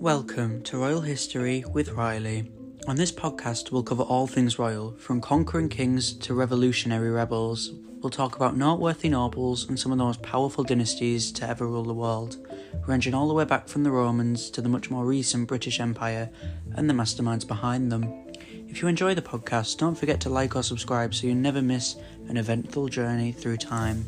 Welcome to Royal History with Riley. On this podcast, we'll cover all things royal, from conquering kings to revolutionary rebels. We'll talk about noteworthy nobles and some of the most powerful dynasties to ever rule the world, ranging all the way back from the Romans to the much more recent British Empire and the masterminds behind them. If you enjoy the podcast, don't forget to like or subscribe so you never miss an eventful journey through time.